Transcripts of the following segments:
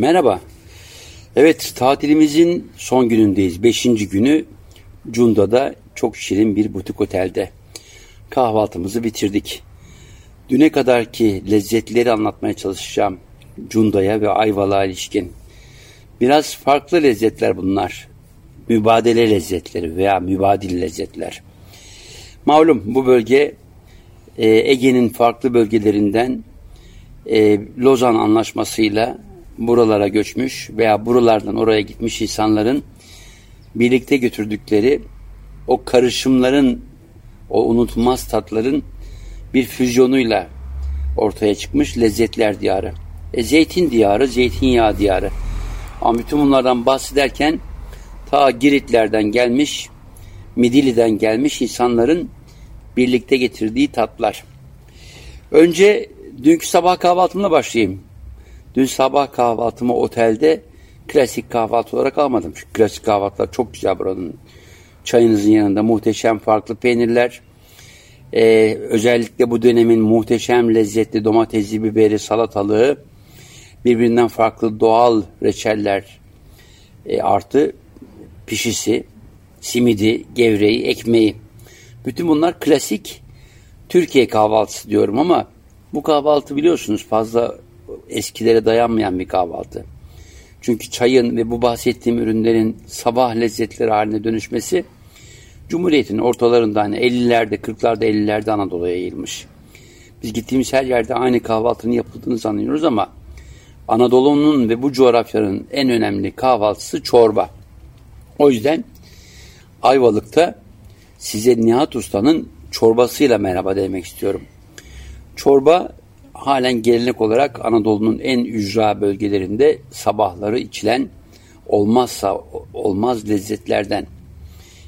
Merhaba. Evet tatilimizin son günündeyiz. Beşinci günü Cunda'da çok şirin bir butik otelde. Kahvaltımızı bitirdik. Düne kadar ki lezzetleri anlatmaya çalışacağım. Cunda'ya ve Ayvalık'a ilişkin. Biraz farklı lezzetler bunlar. Mübadele lezzetleri veya mübadil lezzetler. Malum bu bölge e, Ege'nin farklı bölgelerinden e, Lozan Anlaşması'yla buralara göçmüş veya buralardan oraya gitmiş insanların birlikte götürdükleri o karışımların, o unutulmaz tatların bir füzyonuyla ortaya çıkmış lezzetler diyarı. E, zeytin diyarı, zeytinyağı diyarı. Ama bütün bunlardan bahsederken ta Giritlerden gelmiş, Midili'den gelmiş insanların birlikte getirdiği tatlar. Önce dünkü sabah kahvaltımla başlayayım. Dün sabah kahvaltımı otelde klasik kahvaltı olarak almadım. Çünkü klasik kahvaltılar çok güzel buranın. Çayınızın yanında muhteşem farklı peynirler. Ee, özellikle bu dönemin muhteşem lezzetli domatesli biberi, salatalığı, birbirinden farklı doğal reçeller e, artı pişisi, simidi, gevreği, ekmeği. Bütün bunlar klasik Türkiye kahvaltısı diyorum ama bu kahvaltı biliyorsunuz fazla eskilere dayanmayan bir kahvaltı. Çünkü çayın ve bu bahsettiğim ürünlerin sabah lezzetleri haline dönüşmesi Cumhuriyet'in ortalarında hani 50'lerde, 40'larda, 50'lerde Anadolu'ya yayılmış. Biz gittiğimiz her yerde aynı kahvaltının yapıldığını sanıyoruz ama Anadolu'nun ve bu coğrafyanın en önemli kahvaltısı çorba. O yüzden Ayvalık'ta size Nihat Usta'nın çorbasıyla merhaba demek istiyorum. Çorba halen gelenek olarak Anadolu'nun en ücra bölgelerinde sabahları içilen olmazsa olmaz lezzetlerden.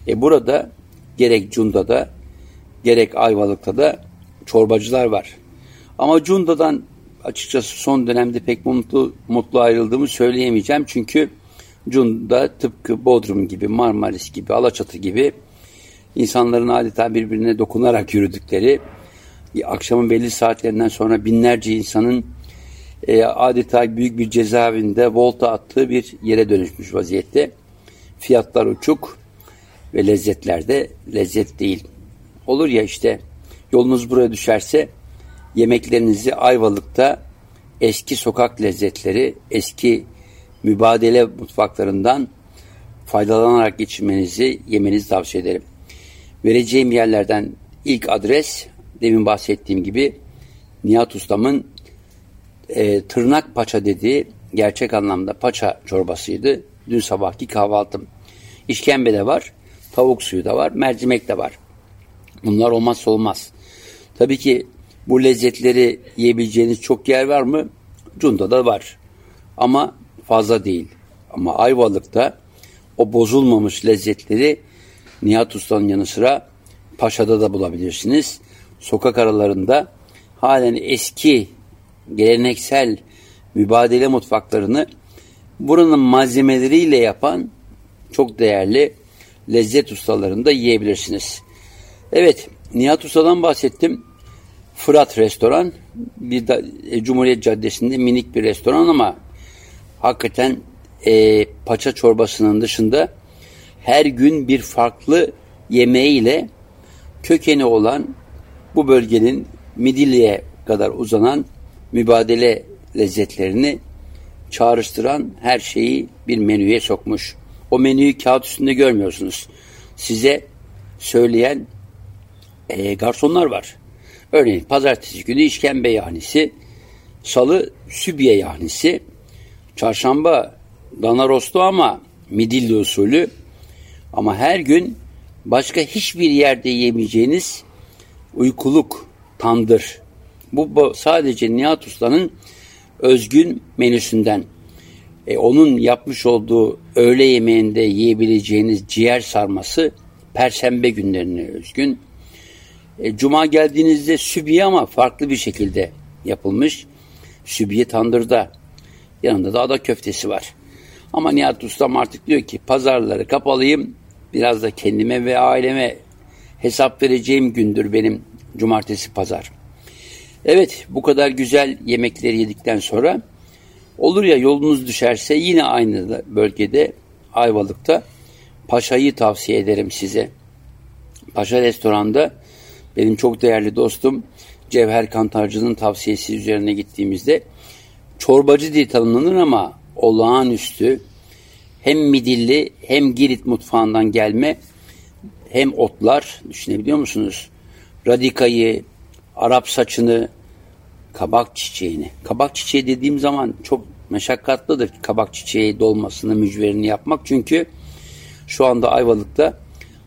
E burada gerek Cunda'da gerek Ayvalık'ta da çorbacılar var. Ama Cunda'dan açıkçası son dönemde pek mutlu, mutlu ayrıldığımı söyleyemeyeceğim. Çünkü Cunda tıpkı Bodrum gibi, Marmaris gibi, Alaçatı gibi insanların adeta birbirine dokunarak yürüdükleri, akşamın belli saatlerinden sonra binlerce insanın e, adeta büyük bir cezaevinde volta attığı bir yere dönüşmüş vaziyette. Fiyatlar uçuk ve lezzetler de lezzet değil. Olur ya işte yolunuz buraya düşerse yemeklerinizi Ayvalık'ta eski sokak lezzetleri, eski mübadele mutfaklarından faydalanarak geçirmenizi, yemenizi tavsiye ederim. Vereceğim yerlerden ilk adres demin bahsettiğim gibi Nihat Ustam'ın e, tırnak paça dediği gerçek anlamda paça çorbasıydı. Dün sabahki kahvaltım. İşkembe de var, tavuk suyu da var, mercimek de var. Bunlar olmazsa olmaz. Tabii ki bu lezzetleri yiyebileceğiniz çok yer var mı? Cunda'da var. Ama fazla değil. Ama Ayvalık'ta o bozulmamış lezzetleri Nihat Usta'nın yanı sıra Paşa'da da bulabilirsiniz. Sokak aralarında halen eski geleneksel mübadele mutfaklarını buranın malzemeleriyle yapan çok değerli lezzet ustalarını da yiyebilirsiniz. Evet, Nihat Usta'dan bahsettim. Fırat Restoran, bir de e, Cumhuriyet Caddesi'nde minik bir restoran ama hakikaten e, paça çorbasının dışında her gün bir farklı yemeğiyle kökeni olan bu bölgenin Midilli'ye kadar uzanan mübadele lezzetlerini çağrıştıran her şeyi bir menüye sokmuş. O menüyü kağıt üstünde görmüyorsunuz. Size söyleyen e, garsonlar var. Örneğin pazartesi günü işkembe yahnisi, salı sübye yahnisi, çarşamba dana rostu ama midilli usulü ama her gün başka hiçbir yerde yemeyeceğiniz uykuluk, tandır. Bu, sadece Nihat Usta'nın özgün menüsünden. E, onun yapmış olduğu öğle yemeğinde yiyebileceğiniz ciğer sarması perşembe günlerine özgün. E, Cuma geldiğinizde sübiye ama farklı bir şekilde yapılmış. Sübiye tandırda. Yanında da ada köftesi var. Ama Nihat Ustam artık diyor ki pazarları kapalıyım. Biraz da kendime ve aileme hesap vereceğim gündür benim cumartesi pazar. Evet bu kadar güzel yemekleri yedikten sonra Olur ya yolunuz düşerse yine aynı bölgede Ayvalık'ta Paşa'yı tavsiye ederim size. Paşa Restoran'da benim çok değerli dostum Cevher Kantarcı'nın tavsiyesi üzerine gittiğimizde çorbacı diye tanımlanır ama olağanüstü hem midilli hem Girit mutfağından gelme hem otlar düşünebiliyor musunuz? Radikayı, Arap saçını, kabak çiçeğini. Kabak çiçeği dediğim zaman çok meşakkatlıdır kabak çiçeği dolmasını, mücverini yapmak. Çünkü şu anda Ayvalık'ta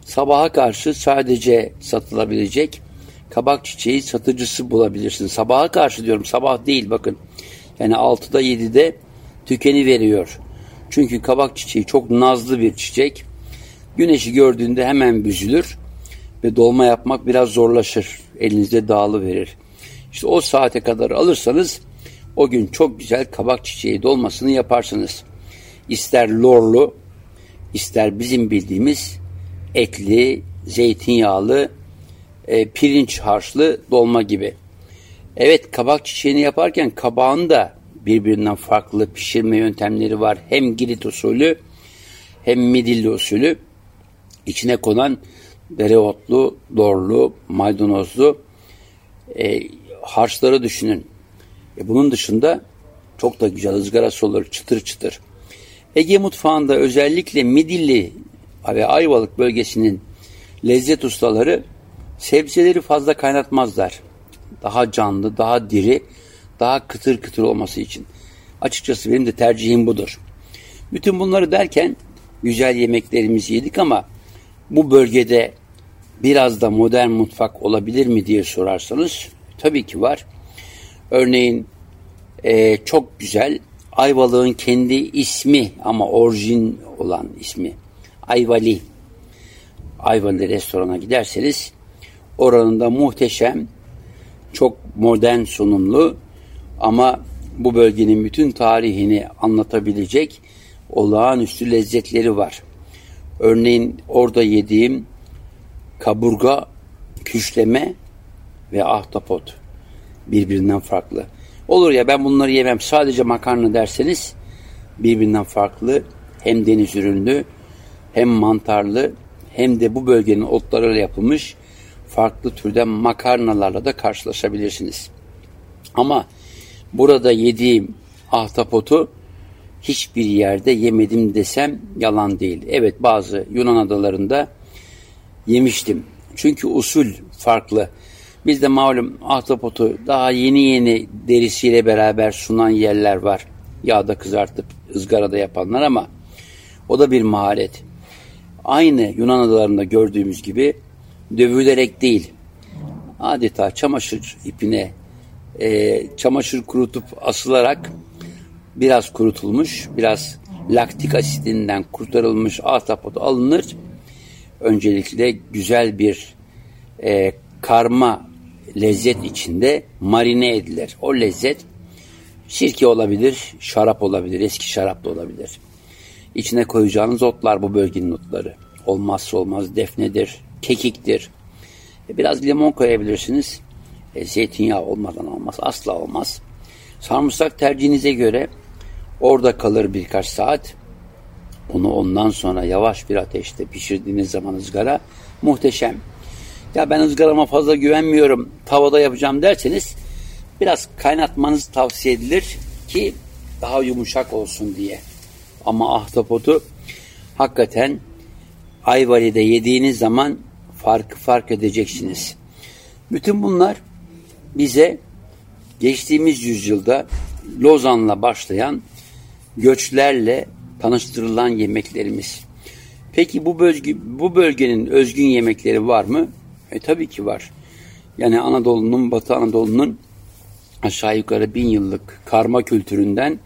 sabaha karşı sadece satılabilecek kabak çiçeği satıcısı bulabilirsin. Sabaha karşı diyorum sabah değil bakın. Yani 6'da 7'de tükeni veriyor. Çünkü kabak çiçeği çok nazlı bir çiçek. Güneşi gördüğünde hemen büzülür ve dolma yapmak biraz zorlaşır. Elinizde dağılı verir. İşte o saate kadar alırsanız o gün çok güzel kabak çiçeği dolmasını yaparsınız. İster lorlu, ister bizim bildiğimiz etli, zeytinyağlı, e, pirinç harçlı dolma gibi. Evet kabak çiçeğini yaparken kabağın da birbirinden farklı pişirme yöntemleri var. Hem Girit usulü hem Midilli usulü. İçine konan dereotlu, dorlu, maydanozlu e, harçları düşünün. E, bunun dışında çok da güzel ızgarası olur çıtır çıtır. Ege mutfağında özellikle Midilli ve Ayvalık bölgesinin lezzet ustaları sebzeleri fazla kaynatmazlar. Daha canlı, daha diri, daha kıtır kıtır olması için. Açıkçası benim de tercihim budur. Bütün bunları derken güzel yemeklerimizi yedik ama bu bölgede biraz da modern mutfak olabilir mi diye sorarsanız tabii ki var. Örneğin e, çok güzel Ayvalık'ın kendi ismi ama orijin olan ismi Ayvali. Ayvalı restorana giderseniz oranın da muhteşem çok modern sunumlu ama bu bölgenin bütün tarihini anlatabilecek olağanüstü lezzetleri var. Örneğin orada yediğim kaburga, küşleme ve ahtapot birbirinden farklı. Olur ya ben bunları yemem sadece makarna derseniz birbirinden farklı hem deniz ürünlü hem mantarlı hem de bu bölgenin otlarıyla yapılmış farklı türden makarnalarla da karşılaşabilirsiniz. Ama burada yediğim ahtapotu hiçbir yerde yemedim desem yalan değil. Evet bazı Yunan adalarında yemiştim. Çünkü usul farklı. Bizde malum ahtapotu daha yeni yeni derisiyle beraber sunan yerler var. Yağda kızartıp ızgarada yapanlar ama o da bir maharet. Aynı Yunan adalarında gördüğümüz gibi dövülerek değil, adeta çamaşır ipine e, çamaşır kurutup asılarak biraz kurutulmuş, biraz laktik asidinden kurtarılmış ahtapot alınır. Öncelikle güzel bir e, karma lezzet içinde marine edilir. O lezzet sirke olabilir, şarap olabilir, eski şarap da olabilir. İçine koyacağınız otlar bu bölgenin otları. Olmazsa olmaz defnedir, kekiktir. E, biraz limon koyabilirsiniz. E, zeytinyağı olmadan olmaz. Asla olmaz. Sarımsak tercihinize göre orada kalır birkaç saat. Bunu ondan sonra yavaş bir ateşte pişirdiğiniz zaman ızgara muhteşem. Ya ben ızgarama fazla güvenmiyorum, tavada yapacağım derseniz biraz kaynatmanız tavsiye edilir ki daha yumuşak olsun diye. Ama ahtapotu hakikaten Ayvali'de yediğiniz zaman farkı fark edeceksiniz. Bütün bunlar bize geçtiğimiz yüzyılda Lozan'la başlayan göçlerle tanıştırılan yemeklerimiz. Peki bu bölge bu bölgenin özgün yemekleri var mı? E tabii ki var. Yani Anadolu'nun, Batı Anadolu'nun aşağı yukarı bin yıllık karma kültüründen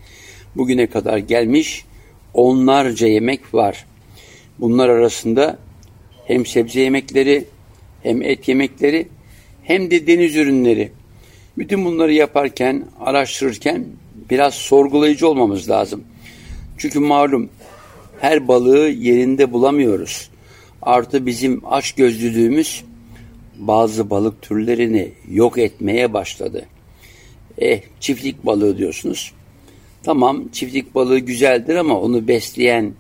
bugüne kadar gelmiş onlarca yemek var. Bunlar arasında hem sebze yemekleri, hem et yemekleri, hem de deniz ürünleri. Bütün bunları yaparken, araştırırken biraz sorgulayıcı olmamız lazım. Çünkü malum her balığı yerinde bulamıyoruz. Artı bizim aç gözlülüğümüz bazı balık türlerini yok etmeye başladı. Eh çiftlik balığı diyorsunuz. Tamam çiftlik balığı güzeldir ama onu besleyen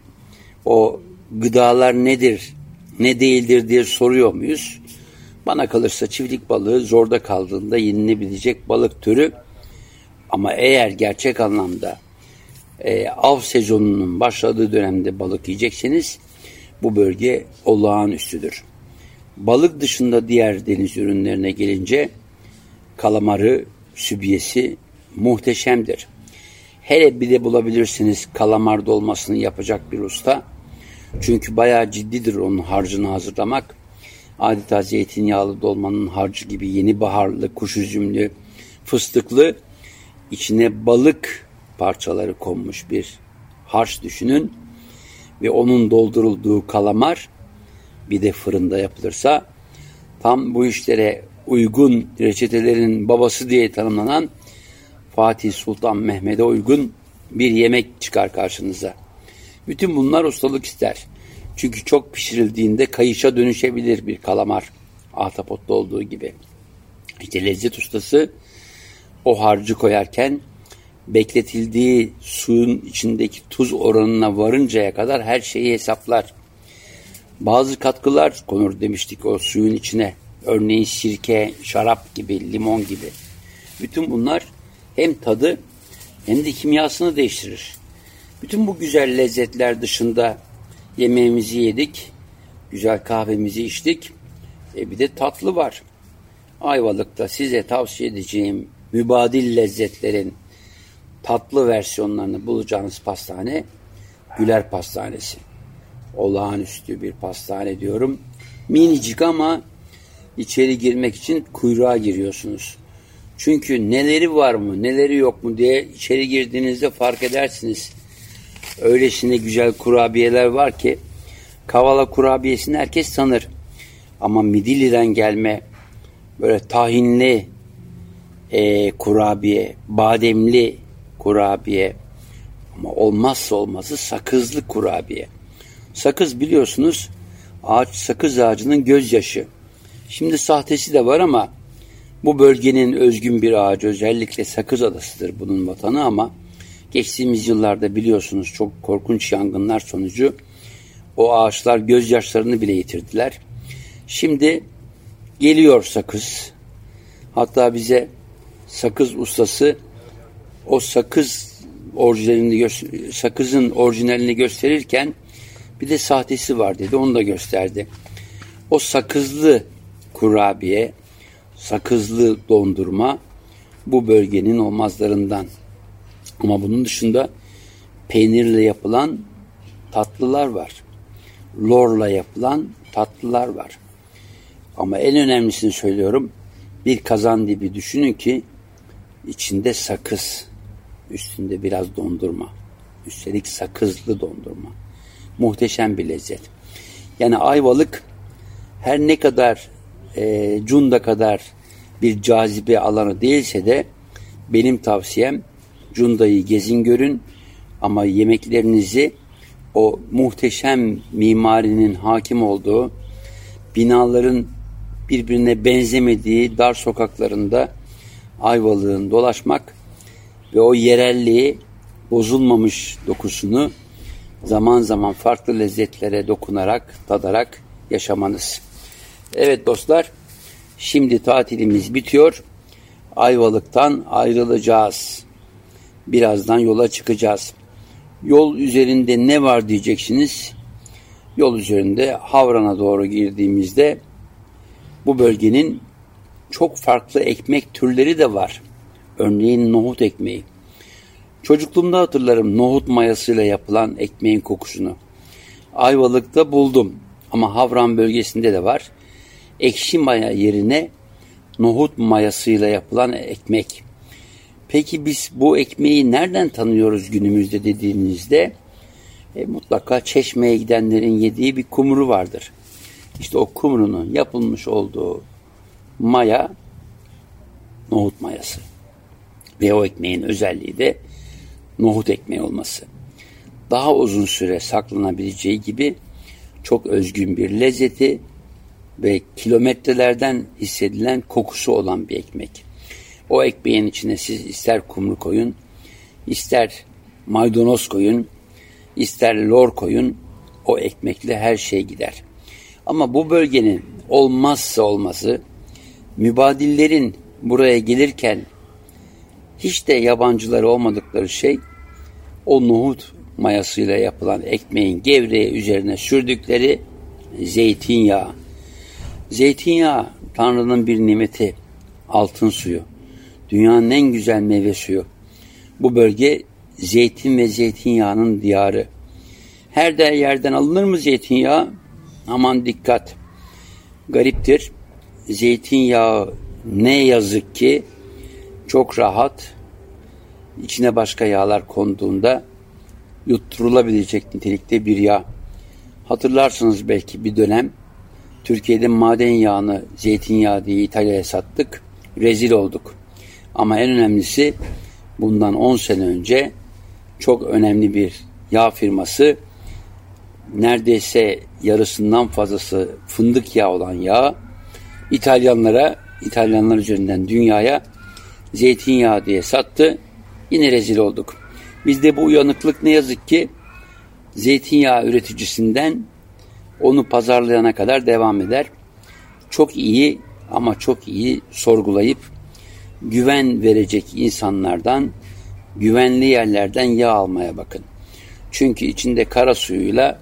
o gıdalar nedir, ne değildir diye soruyor muyuz? Bana kalırsa çiftlik balığı zorda kaldığında yenilebilecek balık türü ama eğer gerçek anlamda e, av sezonunun başladığı dönemde balık yiyecekseniz bu bölge olağanüstüdür. Balık dışında diğer deniz ürünlerine gelince kalamarı, sübyesi muhteşemdir. Hele bir de bulabilirsiniz kalamar dolmasını yapacak bir usta. Çünkü bayağı ciddidir onun harcını hazırlamak. Adeta zeytinyağlı dolmanın harcı gibi yeni baharlı, kuş üzümlü, fıstıklı, içine balık parçaları konmuş bir harç düşünün. Ve onun doldurulduğu kalamar bir de fırında yapılırsa tam bu işlere uygun reçetelerin babası diye tanımlanan Fatih Sultan Mehmet'e uygun bir yemek çıkar karşınıza. Bütün bunlar ustalık ister. Çünkü çok pişirildiğinde kayışa dönüşebilir bir kalamar. Ahtapotta olduğu gibi. İşte lezzet ustası o harcı koyarken bekletildiği suyun içindeki tuz oranına varıncaya kadar her şeyi hesaplar. Bazı katkılar konur demiştik o suyun içine. Örneğin sirke, şarap gibi, limon gibi. Bütün bunlar hem tadı hem de kimyasını değiştirir. Bütün bu güzel lezzetler dışında yemeğimizi yedik, güzel kahvemizi içtik. E bir de tatlı var. Ayvalık'ta size tavsiye edeceğim mübadil lezzetlerin tatlı versiyonlarını bulacağınız pastane Güler Pastanesi. Olağanüstü bir pastane diyorum. Minicik ama içeri girmek için kuyruğa giriyorsunuz. Çünkü neleri var mı, neleri yok mu diye içeri girdiğinizde fark edersiniz. Öylesine güzel kurabiyeler var ki Kavala kurabiyesini herkes tanır. Ama Midilli'den gelme böyle tahinli e, kurabiye, bademli kurabiye ama olmazsa olmazı sakızlı kurabiye. Sakız biliyorsunuz ağaç sakız ağacının gözyaşı. Şimdi sahtesi de var ama bu bölgenin özgün bir ağacı özellikle Sakız Adası'dır bunun vatanı ama geçtiğimiz yıllarda biliyorsunuz çok korkunç yangınlar sonucu o ağaçlar gözyaşlarını bile yitirdiler. Şimdi geliyor sakız. Hatta bize sakız ustası o sakız orijinalini sakızın orijinalini gösterirken bir de sahtesi var dedi. Onu da gösterdi. O sakızlı kurabiye, sakızlı dondurma bu bölgenin olmazlarından. Ama bunun dışında peynirle yapılan tatlılar var. Lorla yapılan tatlılar var. Ama en önemlisini söylüyorum. Bir kazan dibi düşünün ki içinde sakız, üstünde biraz dondurma. Üstelik sakızlı dondurma. Muhteşem bir lezzet. Yani ayvalık her ne kadar e, Cunda kadar bir cazibe alanı değilse de benim tavsiyem Cunda'yı gezin görün ama yemeklerinizi o muhteşem mimarinin hakim olduğu binaların birbirine benzemediği dar sokaklarında Ayvalık'ın dolaşmak ve o yerelliği bozulmamış dokusunu zaman zaman farklı lezzetlere dokunarak, tadarak yaşamanız. Evet dostlar, şimdi tatilimiz bitiyor. Ayvalık'tan ayrılacağız. Birazdan yola çıkacağız. Yol üzerinde ne var diyeceksiniz. Yol üzerinde Havran'a doğru girdiğimizde bu bölgenin çok farklı ekmek türleri de var. Örneğin nohut ekmeği. Çocukluğumda hatırlarım nohut mayasıyla yapılan ekmeğin kokusunu. Ayvalık'ta buldum ama Havran bölgesinde de var. Ekşi maya yerine nohut mayasıyla yapılan ekmek. Peki biz bu ekmeği nereden tanıyoruz günümüzde dediğimizde e, mutlaka çeşmeye gidenlerin yediği bir kumru vardır. İşte o kumrunun yapılmış olduğu maya nohut mayası. Ve o ekmeğin özelliği de nohut ekmeği olması. Daha uzun süre saklanabileceği gibi çok özgün bir lezzeti ve kilometrelerden hissedilen kokusu olan bir ekmek. O ekmeğin içine siz ister kumru koyun, ister maydanoz koyun, ister lor koyun, o ekmekle her şey gider. Ama bu bölgenin olmazsa olması mübadillerin buraya gelirken hiç de yabancıları olmadıkları şey o nohut mayasıyla yapılan ekmeğin gevreği üzerine sürdükleri zeytinyağı. Zeytinyağı Tanrı'nın bir nimeti, altın suyu, dünyanın en güzel meyve suyu. Bu bölge zeytin ve zeytinyağının diyarı. Her de yerden alınır mı zeytinyağı? Aman dikkat. Gariptir. Zeytinyağı ne yazık ki çok rahat içine başka yağlar konduğunda yutturulabilecek nitelikte bir yağ. Hatırlarsınız belki bir dönem Türkiye'de maden yağını zeytinyağı diye İtalya'ya sattık. Rezil olduk. Ama en önemlisi bundan 10 sene önce çok önemli bir yağ firması neredeyse yarısından fazlası fındık yağı olan yağ İtalyanlara, İtalyanlar üzerinden dünyaya zeytinyağı diye sattı. Yine rezil olduk. Bizde bu uyanıklık ne yazık ki zeytinyağı üreticisinden onu pazarlayana kadar devam eder. Çok iyi ama çok iyi sorgulayıp güven verecek insanlardan, güvenli yerlerden yağ almaya bakın. Çünkü içinde kara suyuyla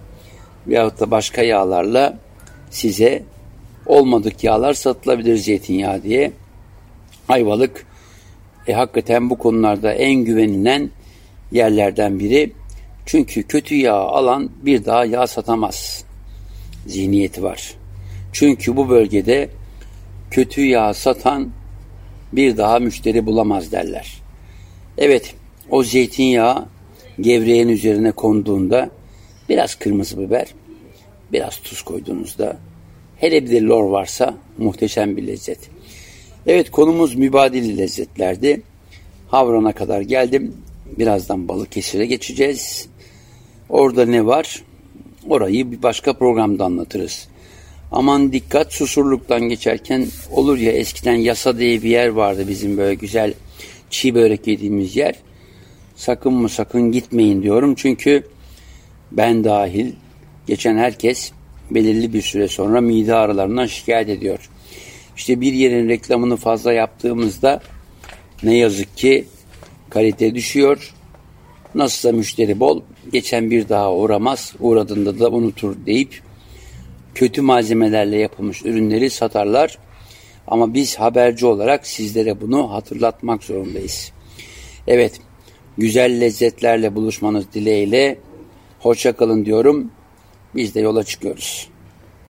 veyahut da başka yağlarla size olmadık yağlar satılabilir zeytinyağı diye. Ayvalık e, hakikaten bu konularda en güvenilen yerlerden biri. Çünkü kötü yağ alan bir daha yağ satamaz zihniyeti var. Çünkü bu bölgede kötü yağ satan bir daha müşteri bulamaz derler. Evet o zeytinyağı gevreğin üzerine konduğunda biraz kırmızı biber, biraz tuz koyduğunuzda hele bir de lor varsa muhteşem bir lezzet. Evet konumuz mübadili lezzetlerdi. Havran'a kadar geldim. Birazdan Balıkesir'e geçeceğiz. Orada ne var? Orayı bir başka programda anlatırız. Aman dikkat susurluktan geçerken olur ya eskiden yasa diye bir yer vardı bizim böyle güzel çiğ börek yediğimiz yer. Sakın mı sakın gitmeyin diyorum çünkü ben dahil geçen herkes belirli bir süre sonra mide ağrılarından şikayet ediyor. İşte bir yerin reklamını fazla yaptığımızda ne yazık ki kalite düşüyor. Nasılsa müşteri bol, geçen bir daha uğramaz, uğradığında da unutur deyip kötü malzemelerle yapılmış ürünleri satarlar. Ama biz haberci olarak sizlere bunu hatırlatmak zorundayız. Evet, güzel lezzetlerle buluşmanız dileğiyle hoşçakalın diyorum. Biz de yola çıkıyoruz.